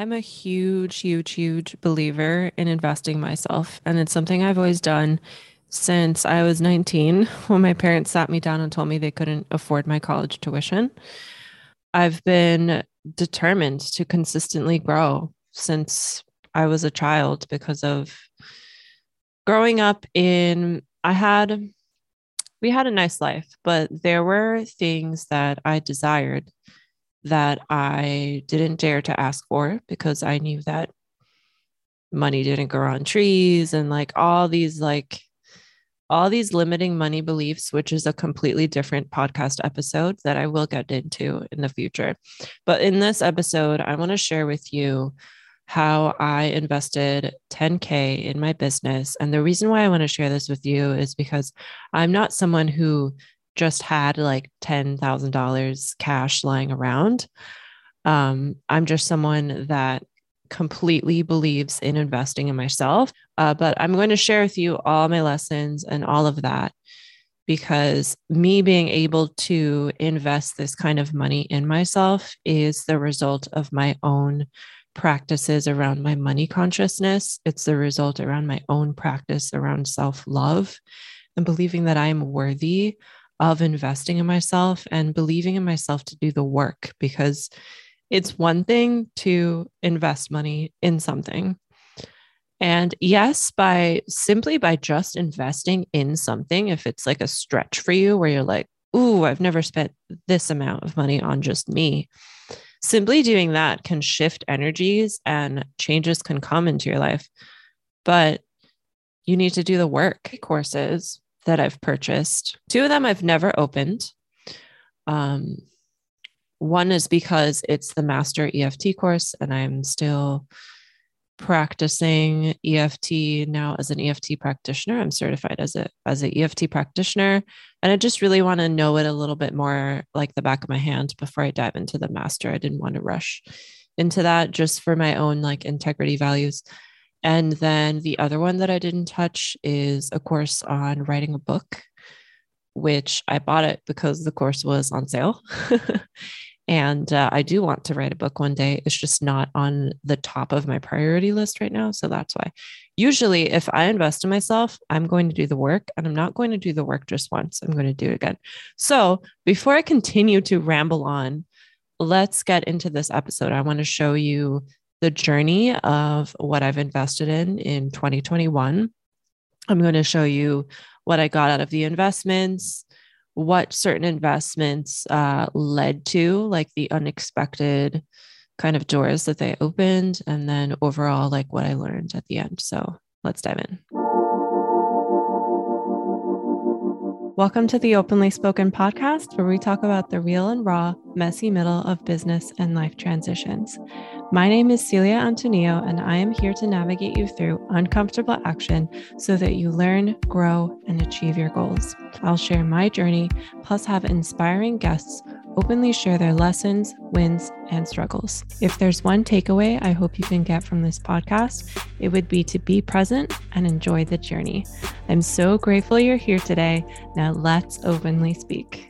I'm a huge, huge, huge believer in investing myself. And it's something I've always done since I was 19 when my parents sat me down and told me they couldn't afford my college tuition. I've been determined to consistently grow since I was a child because of growing up in, I had, we had a nice life, but there were things that I desired that I didn't dare to ask for because I knew that money didn't grow on trees and like all these like all these limiting money beliefs, which is a completely different podcast episode that I will get into in the future. But in this episode, I want to share with you how I invested 10K in my business. And the reason why I want to share this with you is because I'm not someone who just had like $10,000 cash lying around. Um, I'm just someone that completely believes in investing in myself. Uh, but I'm going to share with you all my lessons and all of that because me being able to invest this kind of money in myself is the result of my own practices around my money consciousness. It's the result around my own practice around self love and believing that I am worthy of investing in myself and believing in myself to do the work because it's one thing to invest money in something. And yes, by simply by just investing in something, if it's like a stretch for you where you're like, ooh, I've never spent this amount of money on just me. Simply doing that can shift energies and changes can come into your life. But you need to do the work courses that I've purchased. Two of them I've never opened. Um, one is because it's the master EFT course, and I'm still practicing EFT now as an EFT practitioner. I'm certified as a as an EFT practitioner, and I just really want to know it a little bit more, like the back of my hand, before I dive into the master. I didn't want to rush into that just for my own like integrity values. And then the other one that I didn't touch is a course on writing a book, which I bought it because the course was on sale. and uh, I do want to write a book one day. It's just not on the top of my priority list right now. So that's why. Usually, if I invest in myself, I'm going to do the work and I'm not going to do the work just once. I'm going to do it again. So before I continue to ramble on, let's get into this episode. I want to show you the journey of what I've invested in in 2021. I'm going to show you what I got out of the investments, what certain investments uh, led to, like the unexpected kind of doors that they opened, and then overall, like what I learned at the end. So let's dive in. Welcome to the Openly Spoken podcast, where we talk about the real and raw, messy middle of business and life transitions. My name is Celia Antonio, and I am here to navigate you through uncomfortable action so that you learn, grow, and achieve your goals. I'll share my journey, plus have inspiring guests openly share their lessons, wins, and struggles. If there's one takeaway I hope you can get from this podcast, it would be to be present and enjoy the journey. I'm so grateful you're here today. Now let's openly speak.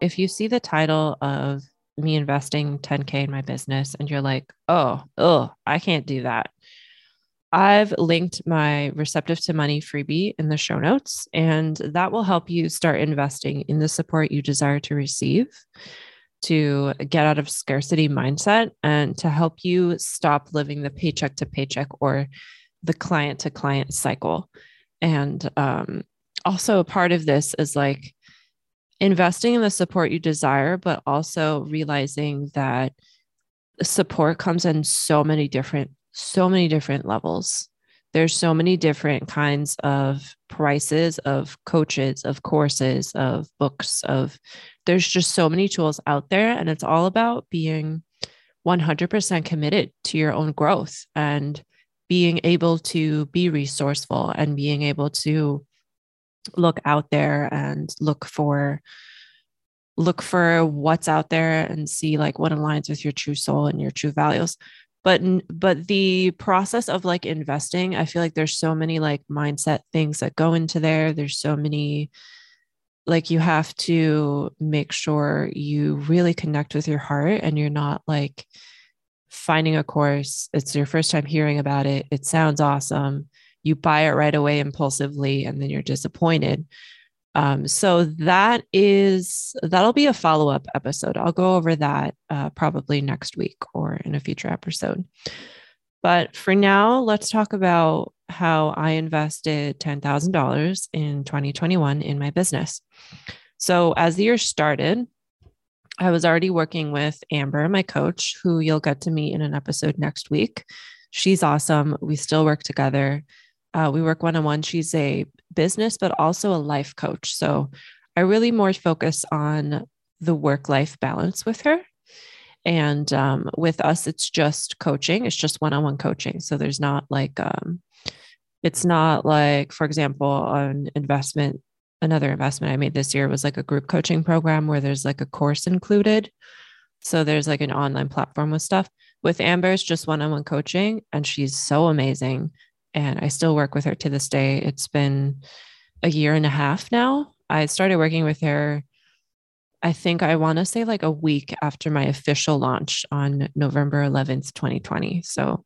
If you see the title of me investing 10K in my business and you're like, oh, oh, I can't do that. I've linked my receptive to money freebie in the show notes, and that will help you start investing in the support you desire to receive to get out of scarcity mindset and to help you stop living the paycheck to paycheck or the client to client cycle. And um, also, a part of this is like investing in the support you desire, but also realizing that support comes in so many different, so many different levels. There's so many different kinds of prices of coaches, of courses, of books, of there's just so many tools out there. And it's all about being 100% committed to your own growth and being able to be resourceful and being able to look out there and look for look for what's out there and see like what aligns with your true soul and your true values. But but the process of like investing i feel like there's so many like mindset things that go into there. There's so many like you have to make sure you really connect with your heart and you're not like finding a course. It's your first time hearing about it. It sounds awesome you buy it right away impulsively and then you're disappointed. Um, so that is that'll be a follow-up episode. I'll go over that uh, probably next week or in a future episode. But for now let's talk about how i invested $10000 in 2021 in my business. So as the year started i was already working with amber my coach who you'll get to meet in an episode next week. She's awesome. We still work together uh, we work one on one. She's a business, but also a life coach. So I really more focus on the work life balance with her. And um, with us, it's just coaching, it's just one on one coaching. So there's not like, um, it's not like, for example, an investment, another investment I made this year was like a group coaching program where there's like a course included. So there's like an online platform with stuff. With Amber, it's just one on one coaching, and she's so amazing and I still work with her to this day. It's been a year and a half now. I started working with her, I think I want to say like a week after my official launch on November 11th, 2020. So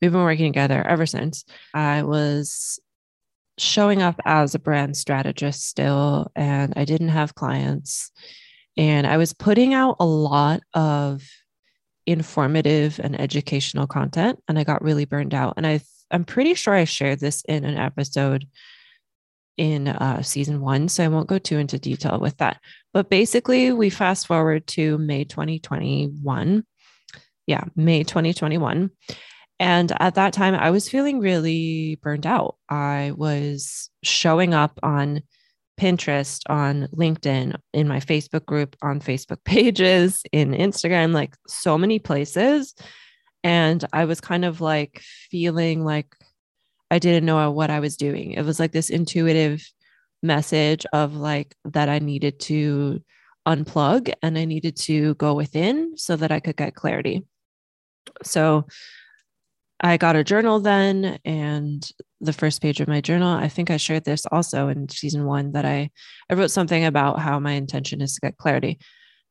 we've been working together ever since. I was showing up as a brand strategist still, and I didn't have clients. And I was putting out a lot of informative and educational content, and I got really burned out. And I I'm pretty sure I shared this in an episode in uh, season one, so I won't go too into detail with that. But basically, we fast forward to May 2021. Yeah, May 2021. And at that time, I was feeling really burned out. I was showing up on Pinterest, on LinkedIn, in my Facebook group, on Facebook pages, in Instagram, like so many places and I was kind of like feeling like I didn't know what I was doing. It was like this intuitive message of like that I needed to unplug and I needed to go within so that I could get clarity. So I got a journal then, and the first page of my journal, I think I shared this also in season one that I I wrote something about how my intention is to get clarity.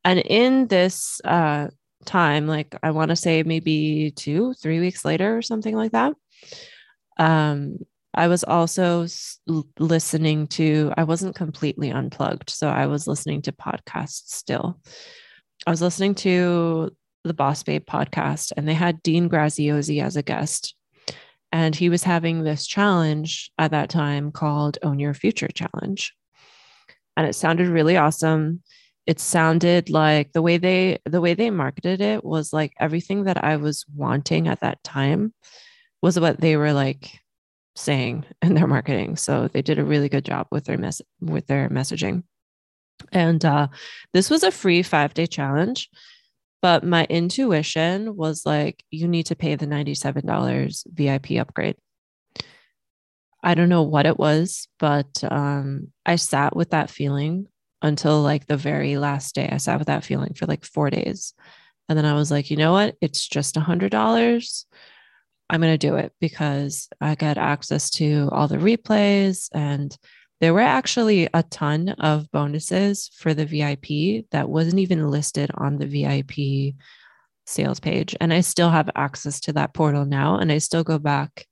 And in this uh, time, like I want to say maybe two, three weeks later or something like that. Um, I was also listening to, I wasn't completely unplugged. So I was listening to podcasts still. I was listening to the Boss Babe podcast, and they had Dean Graziosi as a guest. And he was having this challenge at that time called Own Your Future Challenge. And it sounded really awesome it sounded like the way they the way they marketed it was like everything that I was wanting at that time was what they were like saying in their marketing. So they did a really good job with their mess with their messaging. And uh, this was a free five day challenge, but my intuition was like, you need to pay the $97 VIP upgrade. I don't know what it was, but um, I sat with that feeling until like the very last day. I sat with that feeling for like four days. And then I was like, you know what? It's just a hundred dollars. I'm going to do it because I get access to all the replays. And there were actually a ton of bonuses for the VIP that wasn't even listed on the VIP sales page. And I still have access to that portal now. And I still go back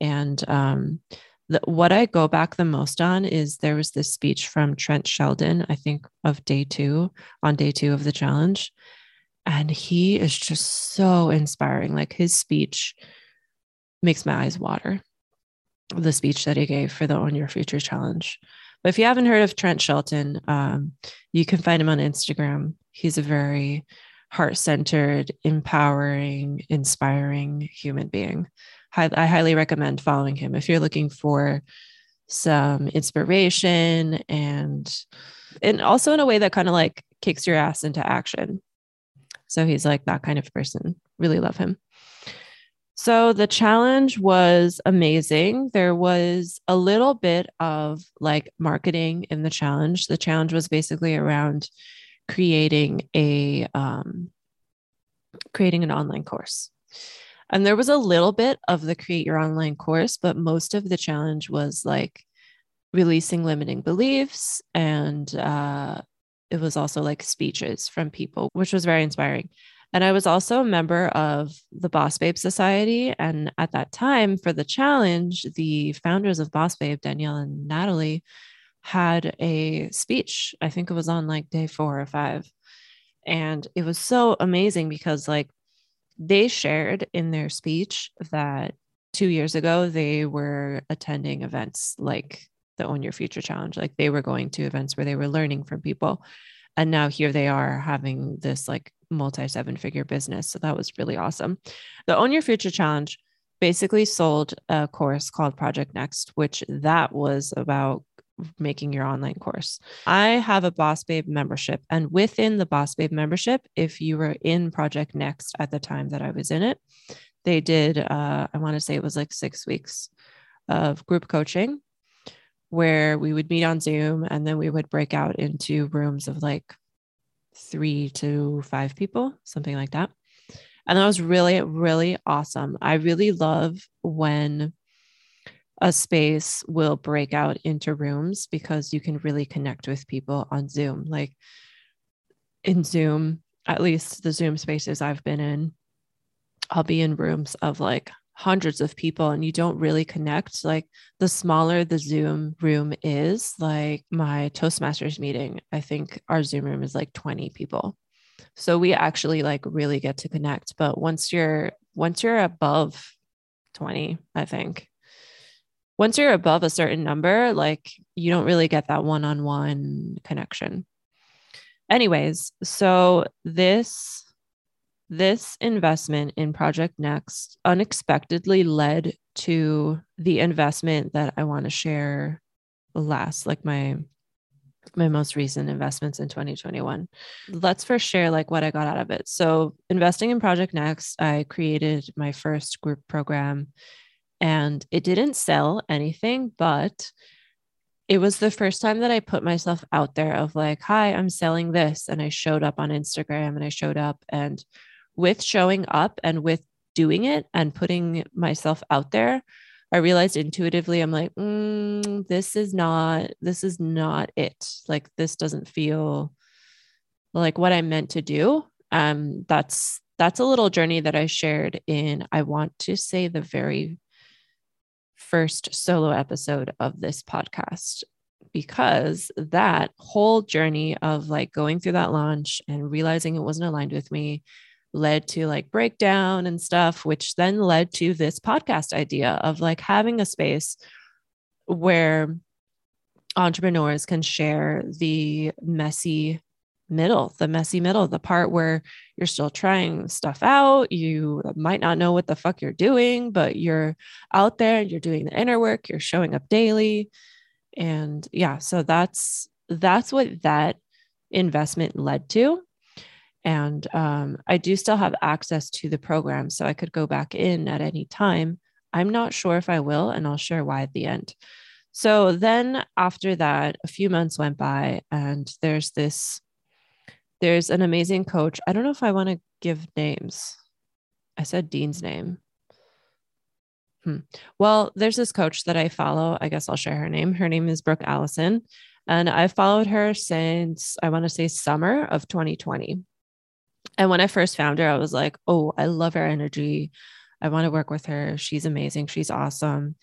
and um, the, what I go back the most on is there was this speech from Trent Shelton, I think of day two, on day two of the challenge. And he is just so inspiring. Like his speech makes my eyes water. The speech that he gave for the Own Your Future challenge. But if you haven't heard of Trent Shelton, um, you can find him on Instagram. He's a very heart centered, empowering, inspiring human being. I highly recommend following him if you're looking for some inspiration and and also in a way that kind of like kicks your ass into action. So he's like that kind of person. Really love him. So the challenge was amazing. There was a little bit of like marketing in the challenge. The challenge was basically around creating a um, creating an online course. And there was a little bit of the create your online course, but most of the challenge was like releasing limiting beliefs and uh, it was also like speeches from people, which was very inspiring. And I was also a member of the Boss Babe Society. And at that time, for the challenge, the founders of Boss Babe, Danielle and Natalie, had a speech. I think it was on like day four or five. And it was so amazing because, like, they shared in their speech that two years ago they were attending events like the Own Your Future Challenge. Like, they were going to events where they were learning from people. And now here they are having this like multi seven figure business. So that was really awesome. The Own Your Future Challenge basically sold a course called Project Next, which that was about making your online course. I have a Boss Babe membership, and within the Boss Babe membership, if you were in Project Next at the time that I was in it, they did, uh, I want to say it was like six weeks of group coaching where we would meet on Zoom and then we would break out into rooms of like three to five people, something like that. And that was really, really awesome. I really love when a space will break out into rooms because you can really connect with people on Zoom. Like in Zoom, at least the Zoom spaces I've been in, I'll be in rooms of like hundreds of people and you don't really connect like the smaller the zoom room is like my toastmasters meeting i think our zoom room is like 20 people so we actually like really get to connect but once you're once you're above 20 i think once you're above a certain number like you don't really get that one-on-one connection anyways so this this investment in Project Next unexpectedly led to the investment that I want to share last, like my my most recent investments in 2021. Let's first share like what I got out of it. So, investing in Project Next, I created my first group program and it didn't sell anything, but it was the first time that I put myself out there of like, hi, I'm selling this. And I showed up on Instagram and I showed up and with showing up and with doing it and putting myself out there, I realized intuitively, I'm like, mm, this is not, this is not it. Like, this doesn't feel like what I meant to do. Um, that's, that's a little journey that I shared in, I want to say the very first solo episode of this podcast because that whole journey of like going through that launch and realizing it wasn't aligned with me led to like breakdown and stuff, which then led to this podcast idea of like having a space where entrepreneurs can share the messy middle, the messy middle, the part where you're still trying stuff out. You might not know what the fuck you're doing, but you're out there, and you're doing the inner work, you're showing up daily. And yeah, so that's that's what that investment led to. And um, I do still have access to the program, so I could go back in at any time. I'm not sure if I will, and I'll share why at the end. So then after that, a few months went by, and there's this, there's an amazing coach. I don't know if I want to give names. I said Dean's name. Hmm. Well, there's this coach that I follow. I guess I'll share her name. Her name is Brooke Allison. And I've followed her since I want to say summer of 2020. And when I first found her, I was like, oh, I love her energy. I want to work with her. She's amazing. She's awesome.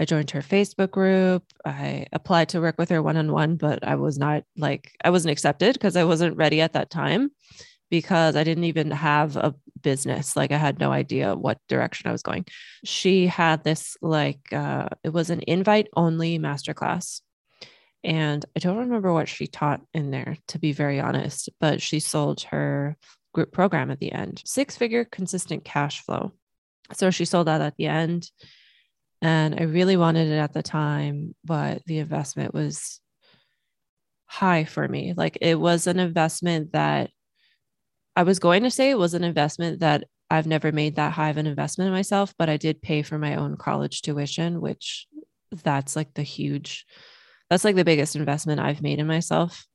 I joined her Facebook group. I applied to work with her one on one, but I was not like, I wasn't accepted because I wasn't ready at that time because I didn't even have a business. Like I had no idea what direction I was going. She had this, like, uh, it was an invite only masterclass. And I don't remember what she taught in there, to be very honest, but she sold her group program at the end. Six figure consistent cash flow. So she sold that at the end. And I really wanted it at the time, but the investment was high for me. Like it was an investment that I was going to say it was an investment that I've never made that high of an investment in myself, but I did pay for my own college tuition, which that's like the huge, that's like the biggest investment I've made in myself.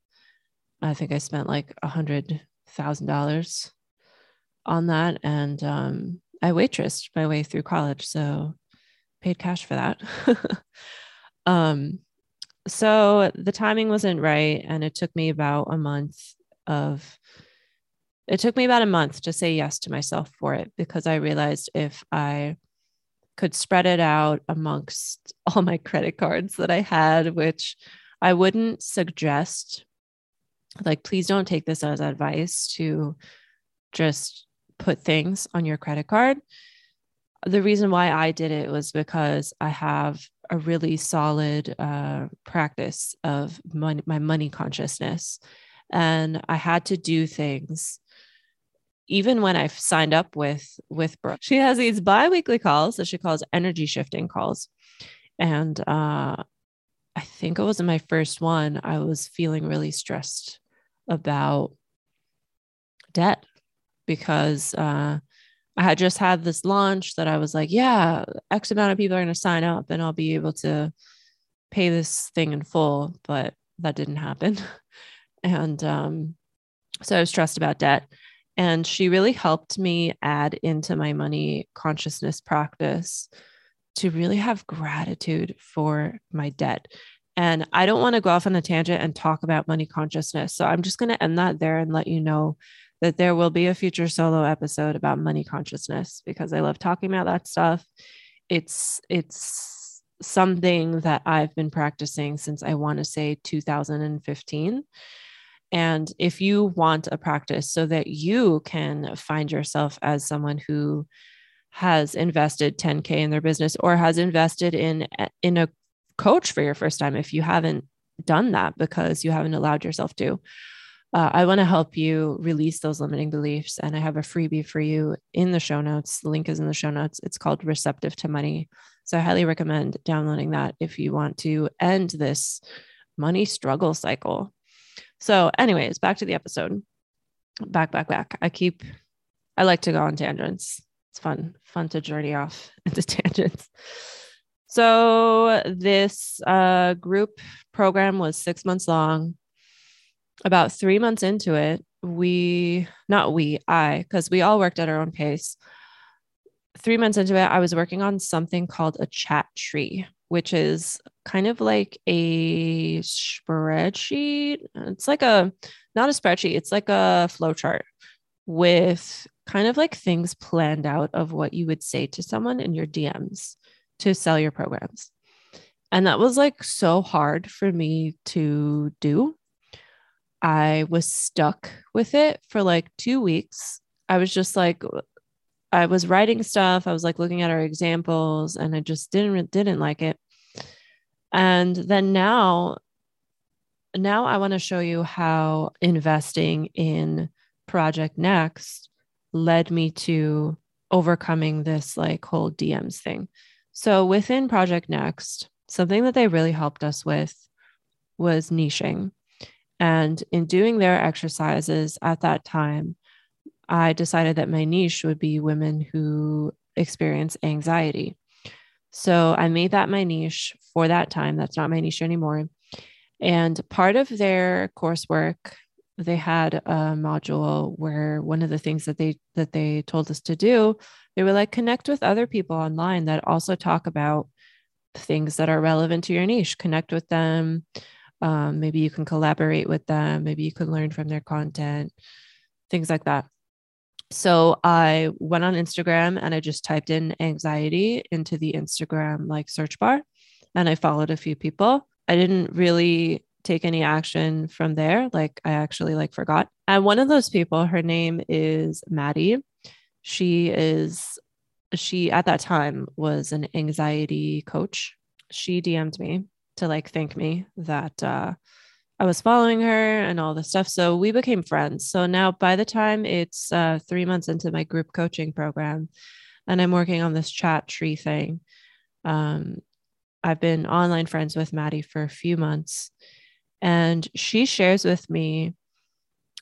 I think I spent like a hundred thousand dollars on that, and um, I waitressed my way through college, so paid cash for that. um, so the timing wasn't right. And it took me about a month of, it took me about a month to say yes to myself for it because I realized if I could spread it out amongst all my credit cards that I had, which I wouldn't suggest, like, please don't take this as advice to just put things on your credit card. The reason why I did it was because I have a really solid uh, practice of money, my money consciousness. And I had to do things even when I've signed up with with Brooke. She has these bi-weekly calls that she calls energy shifting calls. And uh, I think it was in my first one, I was feeling really stressed about debt because uh, I had just had this launch that I was like, yeah, X amount of people are going to sign up and I'll be able to pay this thing in full. But that didn't happen. and um, so I was stressed about debt. And she really helped me add into my money consciousness practice to really have gratitude for my debt. And I don't want to go off on a tangent and talk about money consciousness. So I'm just going to end that there and let you know that there will be a future solo episode about money consciousness because I love talking about that stuff. It's it's something that I've been practicing since I want to say 2015. And if you want a practice so that you can find yourself as someone who has invested 10k in their business or has invested in in a coach for your first time if you haven't done that because you haven't allowed yourself to uh, I want to help you release those limiting beliefs. And I have a freebie for you in the show notes. The link is in the show notes. It's called Receptive to Money. So I highly recommend downloading that if you want to end this money struggle cycle. So, anyways, back to the episode. Back, back, back. I keep, I like to go on tangents. It's fun, fun to journey off into tangents. So, this uh, group program was six months long about three months into it, we, not we, I, because we all worked at our own pace. Three months into it, I was working on something called a chat tree, which is kind of like a spreadsheet. It's like a, not a spreadsheet, it's like a flow chart with kind of like things planned out of what you would say to someone in your DMs to sell your programs. And that was like so hard for me to do I was stuck with it for like two weeks. I was just like, I was writing stuff. I was like looking at our examples, and I just didn't didn't like it. And then now, now I want to show you how investing in Project Next led me to overcoming this like whole DMs thing. So within Project Next, something that they really helped us with was niching. And in doing their exercises at that time, I decided that my niche would be women who experience anxiety. So I made that my niche for that time. That's not my niche anymore. And part of their coursework, they had a module where one of the things that they that they told us to do, they were like connect with other people online that also talk about things that are relevant to your niche. Connect with them, um, maybe you can collaborate with them. Maybe you can learn from their content, things like that. So I went on Instagram and I just typed in anxiety into the Instagram like search bar and I followed a few people. I didn't really take any action from there. Like I actually like forgot. And one of those people, her name is Maddie. She is she at that time was an anxiety coach. She DM'd me to like thank me that uh, I was following her and all this stuff. So we became friends. So now by the time it's uh, three months into my group coaching program and I'm working on this chat tree thing, um, I've been online friends with Maddie for a few months. And she shares with me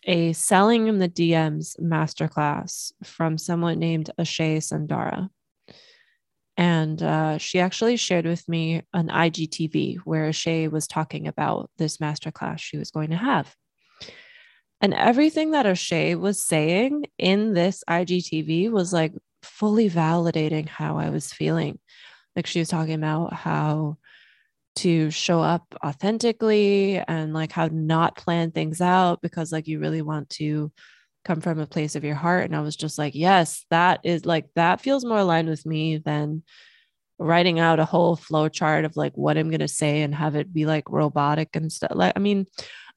a selling in the DMs masterclass from someone named Ashay Sandara. And uh, she actually shared with me an IGTV where Shay was talking about this masterclass she was going to have. And everything that O'Shea was saying in this IGTV was like fully validating how I was feeling. Like she was talking about how to show up authentically and like how not plan things out because like you really want to come from a place of your heart. And i was just like yes that is like that feels more aligned with me than writing out a whole flow chart of like what i'm going to say and have it be like robotic and stuff. Like i mean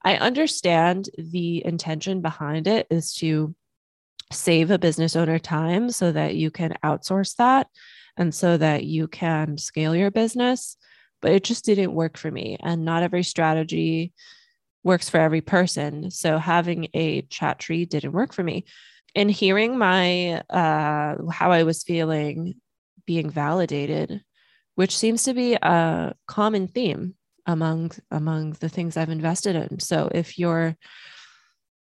i understand the intention behind it is to save a business owner time so that you can outsource that and so that you can scale your business but it just didn't work for me. And not every strategy works for every person. So having a chat tree didn't work for me. And hearing my uh, how I was feeling being validated, which seems to be a common theme among among the things I've invested in. So if you're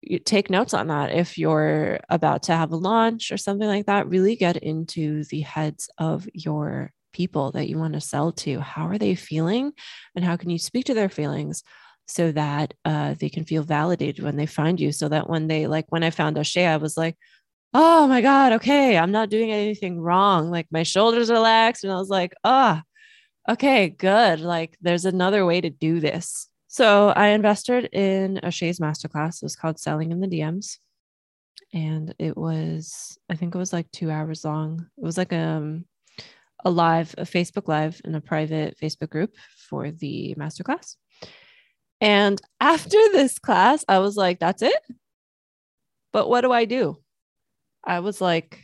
you take notes on that if you're about to have a launch or something like that really get into the heads of your people that you want to sell to how are they feeling and how can you speak to their feelings so that uh, they can feel validated when they find you. So that when they like when I found O'Shea, I was like, oh my God, okay, I'm not doing anything wrong. Like my shoulders relaxed. And I was like, oh, okay, good. Like there's another way to do this. So I invested in O'Shea's masterclass. It was called Selling in the DMs. And it was, I think it was like two hours long. It was like um a live, a Facebook live in a private Facebook group for the masterclass. And after this class, I was like, that's it. But what do I do? I was like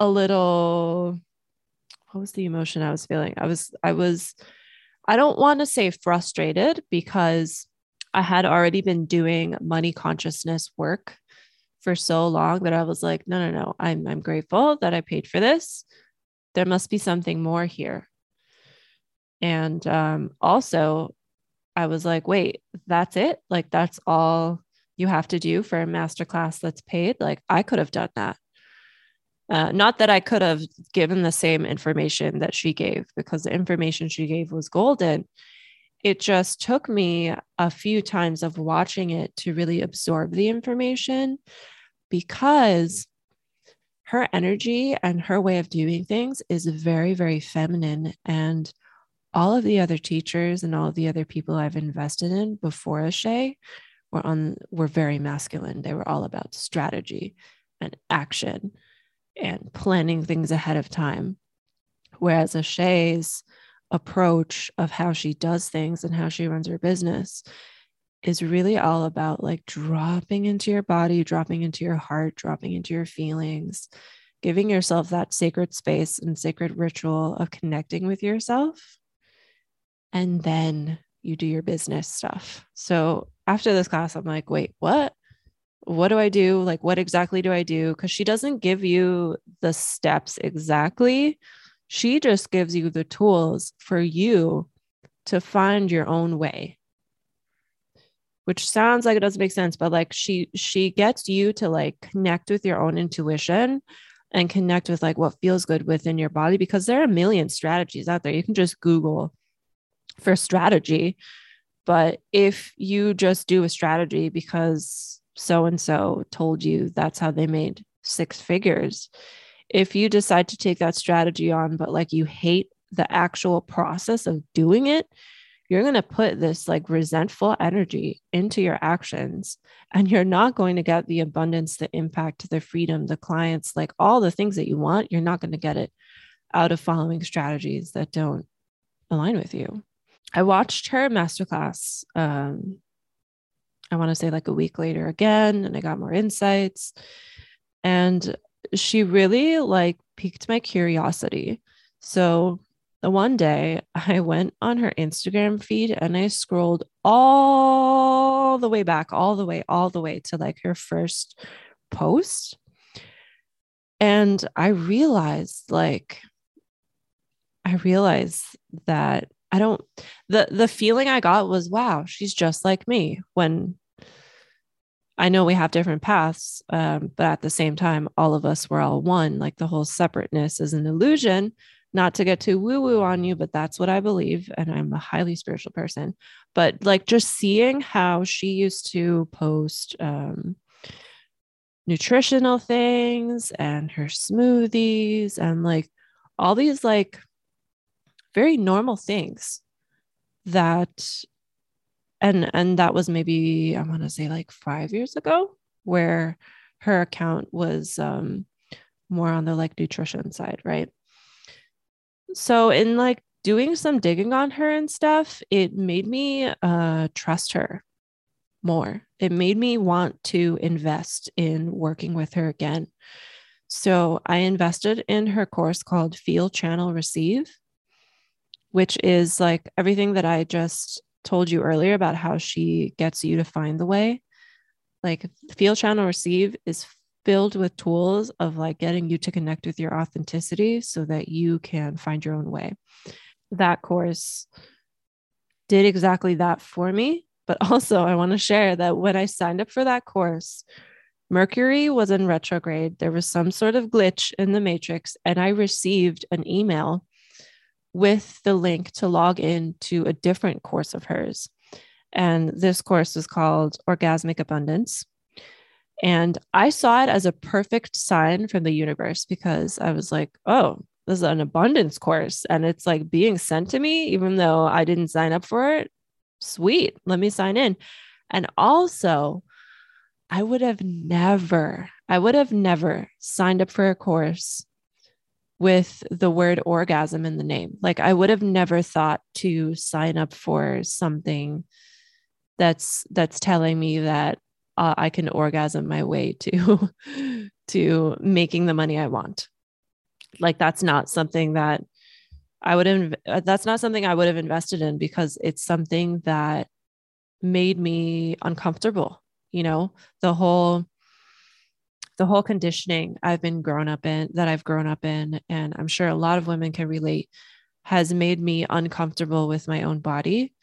a little, what was the emotion I was feeling? I was, I was, I don't want to say frustrated because I had already been doing money consciousness work for so long that I was like, no, no, no, I'm, I'm grateful that I paid for this. There must be something more here. And um, also, I was like, wait, that's it? Like, that's all you have to do for a masterclass that's paid? Like, I could have done that. Uh, not that I could have given the same information that she gave, because the information she gave was golden. It just took me a few times of watching it to really absorb the information because her energy and her way of doing things is very, very feminine. And all of the other teachers and all of the other people I've invested in before O'Shea were on were very masculine. They were all about strategy and action and planning things ahead of time. Whereas O'Shea's approach of how she does things and how she runs her business is really all about like dropping into your body, dropping into your heart, dropping into your feelings, giving yourself that sacred space and sacred ritual of connecting with yourself and then you do your business stuff. So after this class, I'm like, wait, what? What do I do? Like, what exactly do I do? Because she doesn't give you the steps exactly. She just gives you the tools for you to find your own way which sounds like it doesn't make sense but like she she gets you to like connect with your own intuition and connect with like what feels good within your body because there are a million strategies out there you can just google for strategy. But if you just do a strategy because so and so told you that's how they made six figures, if you decide to take that strategy on, but like you hate the actual process of doing it, you're going to put this like resentful energy into your actions and you're not going to get the abundance, the impact, the freedom, the clients, like all the things that you want. You're not going to get it out of following strategies that don't align with you. I watched her masterclass. Um, I want to say like a week later again, and I got more insights. And she really like piqued my curiosity. So the one day I went on her Instagram feed and I scrolled all the way back, all the way, all the way to like her first post. And I realized like, I realized that I don't the the feeling I got was wow, she's just like me when I know we have different paths, um, but at the same time, all of us were all one. Like the whole separateness is an illusion. Not to get too woo woo on you, but that's what I believe. And I'm a highly spiritual person. But like just seeing how she used to post um, nutritional things and her smoothies and like all these like very normal things that and and that was maybe I want to say like 5 years ago where her account was um more on the like nutrition side, right? So in like doing some digging on her and stuff, it made me uh trust her more. It made me want to invest in working with her again. So I invested in her course called Feel Channel Receive, which is like everything that I just told you earlier about how she gets you to find the way. Like Feel Channel Receive is filled with tools of like getting you to connect with your authenticity so that you can find your own way. That course did exactly that for me. But also, I want to share that when I signed up for that course, Mercury was in retrograde. There was some sort of glitch in the matrix, and I received an email with the link to log in to a different course of hers. And this course is called Orgasmic Abundance. And I saw it as a perfect sign from the universe because I was like, oh, this is an abundance course and it's like being sent to me, even though I didn't sign up for it. Sweet, let me sign in. And also, I would have never, I would have never signed up for a course with the word orgasm in the name. Like I would have never thought to sign up for something that's that's telling me that uh, I can orgasm my way to to making the money I want. Like that's not something that I would have uh, that's not something I would have invested in because it's something that made me uncomfortable, you know, the whole the whole conditioning I've been grown up in that I've grown up in and I'm sure a lot of women can relate has made me uncomfortable with my own body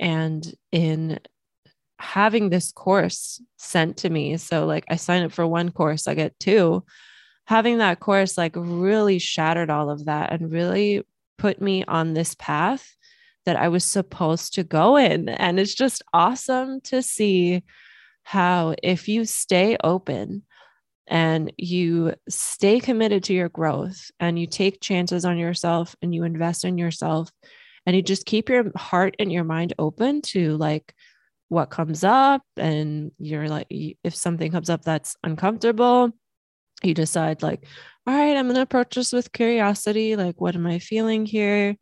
and in having this course sent to me. So, like, I sign up for one course, I get two. Having that course, like, really shattered all of that and really put me on this path that I was supposed to go in. And it's just awesome to see how, if you stay open and you stay committed to your growth and you take chances on yourself and you invest in yourself and you just keep your heart and your mind open to like what comes up and you're like if something comes up that's uncomfortable you decide like all right i'm going to approach this with curiosity like what am i feeling here?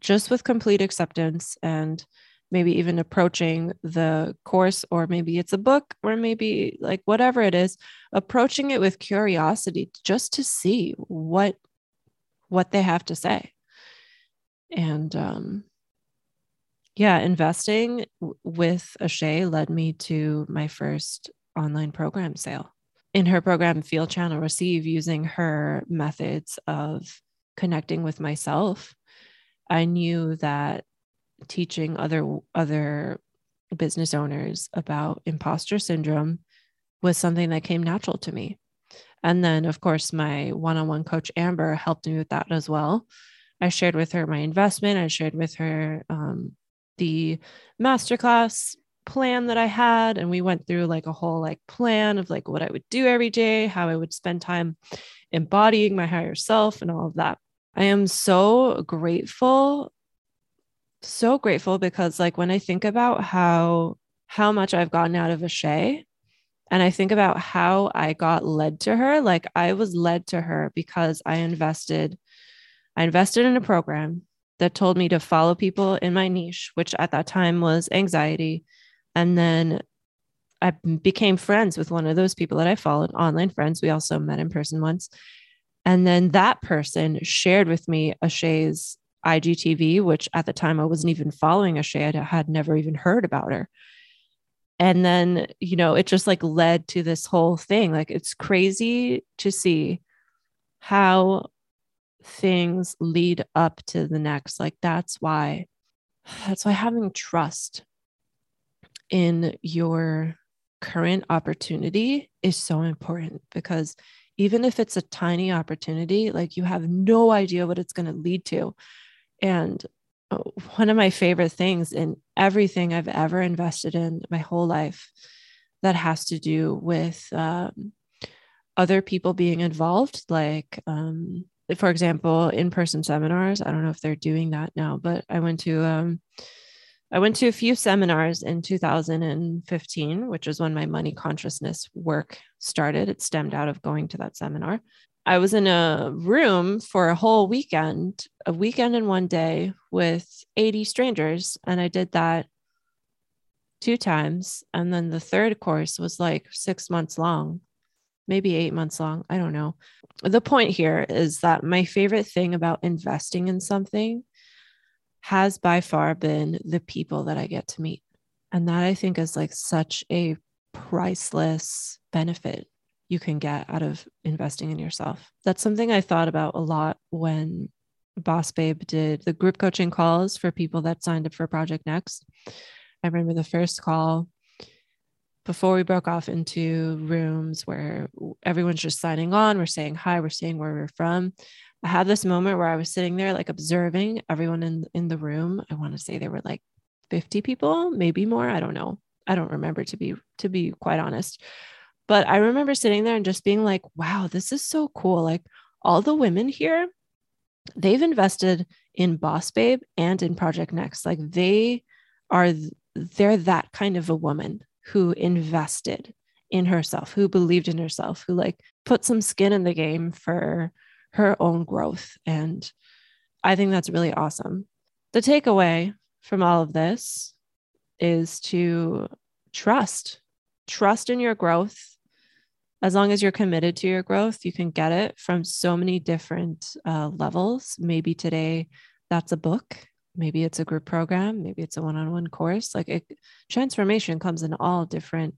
Just with complete acceptance and maybe even approaching the course or maybe it's a book or maybe like whatever it is approaching it with curiosity just to see what what they have to say and um yeah, investing with Ashay led me to my first online program sale. In her program, Feel Channel Receive, using her methods of connecting with myself, I knew that teaching other other business owners about imposter syndrome was something that came natural to me. And then, of course, my one on one coach, Amber, helped me with that as well. I shared with her my investment. I shared with her um, the masterclass plan that I had and we went through like a whole like plan of like what I would do every day, how I would spend time embodying my higher self and all of that. I am so grateful so grateful because like when I think about how how much I've gotten out of Ashay and I think about how I got led to her, like I was led to her because I invested I invested in a program that told me to follow people in my niche, which at that time was anxiety. And then I became friends with one of those people that I followed, online friends. We also met in person once. And then that person shared with me Ashay's IGTV, which at the time I wasn't even following Ashay. I had never even heard about her. And then, you know, it just like led to this whole thing. Like it's crazy to see how things lead up to the next. Like that's why, that's why having trust in your current opportunity is so important because even if it's a tiny opportunity, like you have no idea what it's going to lead to. And uh, one of my favorite things in everything I've ever invested in my whole life that has to do with um, other people being involved, like um, for example, in person seminars. I don't know if they're doing that now, but I went to um, I went to a few seminars in 2015, which was when my money consciousness work started. It stemmed out of going to that seminar. I was in a room for a whole weekend, a weekend and one day with 80 strangers. And I did that two times. And then the third course was like six months long, maybe eight months long. I don't know. The point here is that my favorite thing about investing in something has by far been the people that I get to meet. And that I think is like such a priceless benefit you can get out of investing in yourself. That's something I thought about a lot when Boss Babe did the group coaching calls for people that signed up for Project Next. I remember the first call before we broke off into rooms where everyone's just signing on, we're saying hi, we're saying where we're from. I had this moment where I was sitting there like observing everyone in in the room. I want to say there were like 50 people, maybe more, I don't know. I don't remember to be to be quite honest. But I remember sitting there and just being like, wow, this is so cool. Like all the women here, they've invested in Boss Babe and in Project Next. Like they are they're that kind of a woman who invested in herself, who believed in herself, who like put some skin in the game for her own growth. And I think that's really awesome. The takeaway from all of this is to trust, trust in your growth. As long as you're committed to your growth, you can get it from so many different uh, levels. Maybe today that's a book maybe it's a group program maybe it's a one-on-one course. Like it, transformation comes in all different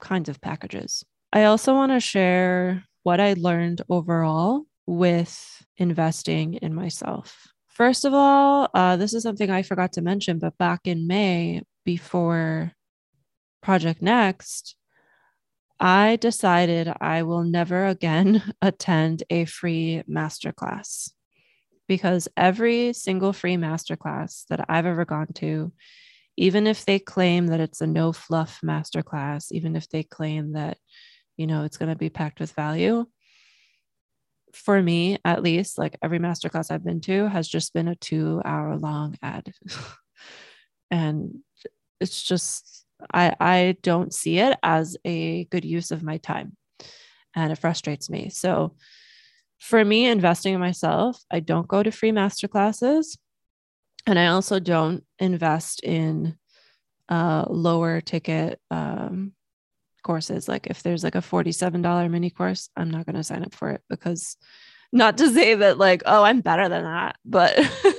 kinds of packages. I also want to share what i learned overall with investing in myself. First of all uh, this is something i forgot to mention but back in may before project next i decided i will never again attend a free masterclass because every single free masterclass that I've ever gone to, even if they claim that it's a no fluff masterclass, even if they claim that, you know, it's going to be packed with value, for me at least, like every masterclass I've been to has just been a two hour long ad. and it's just, I, I don't see it as a good use of my time. And it frustrates me. So, for me, investing in myself, I don't go to free master classes. And I also don't invest in uh, lower ticket um, courses. Like if there's like a $47 mini course, I'm not going to sign up for it because not to say that like, oh, I'm better than that, but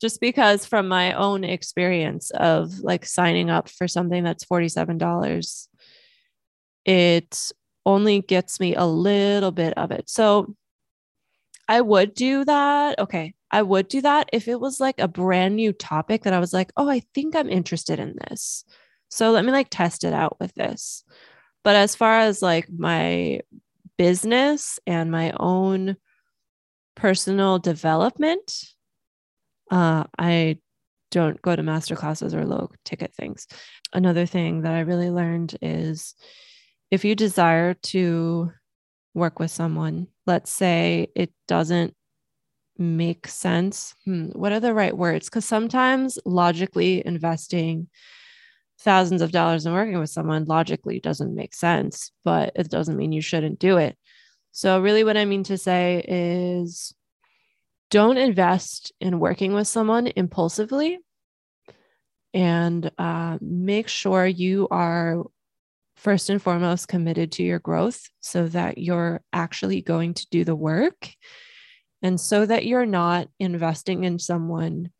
just because from my own experience of like signing up for something that's $47, it only gets me a little bit of it. So I would do that. Okay. I would do that if it was like a brand new topic that I was like, oh, I think I'm interested in this. So let me like test it out with this. But as far as like my business and my own personal development, uh, I don't go to master classes or low ticket things. Another thing that I really learned is if you desire to work with someone, let's say it doesn't make sense. Hmm, what are the right words? Because sometimes logically investing thousands of dollars in working with someone logically doesn't make sense, but it doesn't mean you shouldn't do it. So, really, what I mean to say is don't invest in working with someone impulsively and uh, make sure you are first and foremost committed to your growth so that you're actually going to do the work and so that you're not investing in someone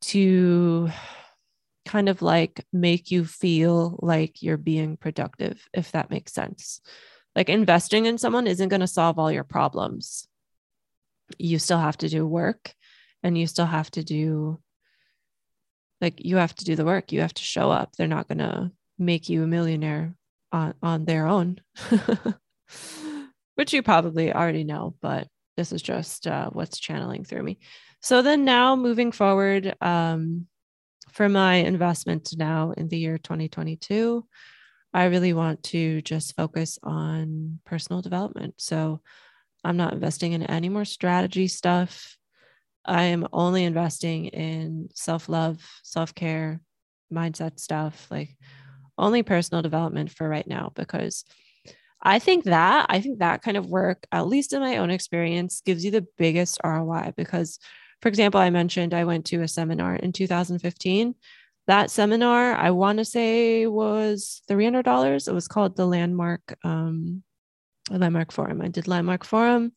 to kind of like make you feel like you're being productive, if that makes sense. Like investing in someone isn't going to solve all your problems. You still have to do work and you still have to do, like, you have to do the work. You have to show up. They're not going to make you a millionaire on, on their own, which you probably already know, but this is just uh, what's channeling through me. So then now moving forward um, for my investment now in the year 2022, I really want to just focus on personal development. So I'm not investing in any more strategy stuff. I am only investing in self love, self care, mindset stuff, like only personal development for right now, because I think that, I think that kind of work, at least in my own experience, gives you the biggest ROI. Because, for example, I mentioned I went to a seminar in 2015. That seminar, I want to say was $300. It was called the Landmark, um, Landmark Forum. I did Landmark Forum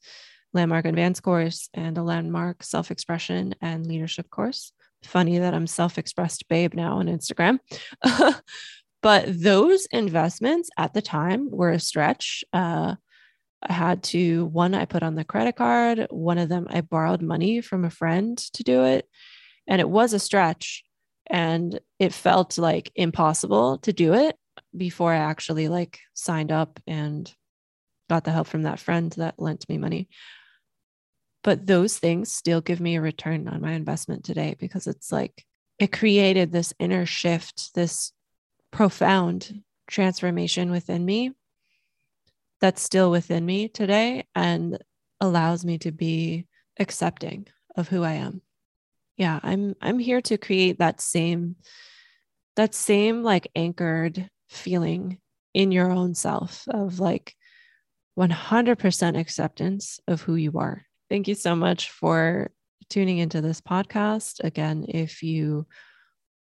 landmark advanced course and a landmark self expression and leadership course. Funny that I'm self expressed babe now on Instagram. but those investments at the time were a stretch. Uh, I had to, one, I put on the credit card. One of them, I borrowed money from a friend to do it. And it was a stretch. And it felt like impossible to do it before I actually like signed up and got the help from that friend that lent me money but those things still give me a return on my investment today because it's like it created this inner shift this profound transformation within me that's still within me today and allows me to be accepting of who I am. Yeah, I'm I'm here to create that same that same like anchored feeling in your own self of like 100% acceptance of who you are Thank you so much for tuning into this podcast. Again, if you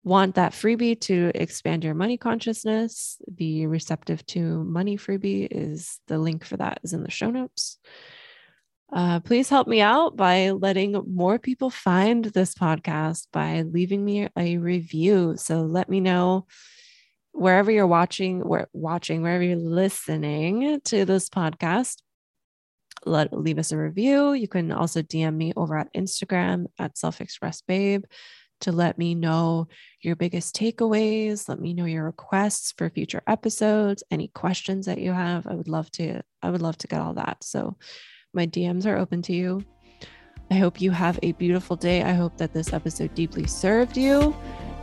want that freebie to expand your money consciousness, the receptive to money freebie is the link for that is in the show notes. Uh, please help me out by letting more people find this podcast by leaving me a review. So let me know wherever you're watching, where watching, wherever you're listening to this podcast let leave us a review. You can also DM me over at Instagram at self express babe to let me know your biggest takeaways. Let me know your requests for future episodes, any questions that you have. I would love to, I would love to get all that. So my DMs are open to you. I hope you have a beautiful day. I hope that this episode deeply served you,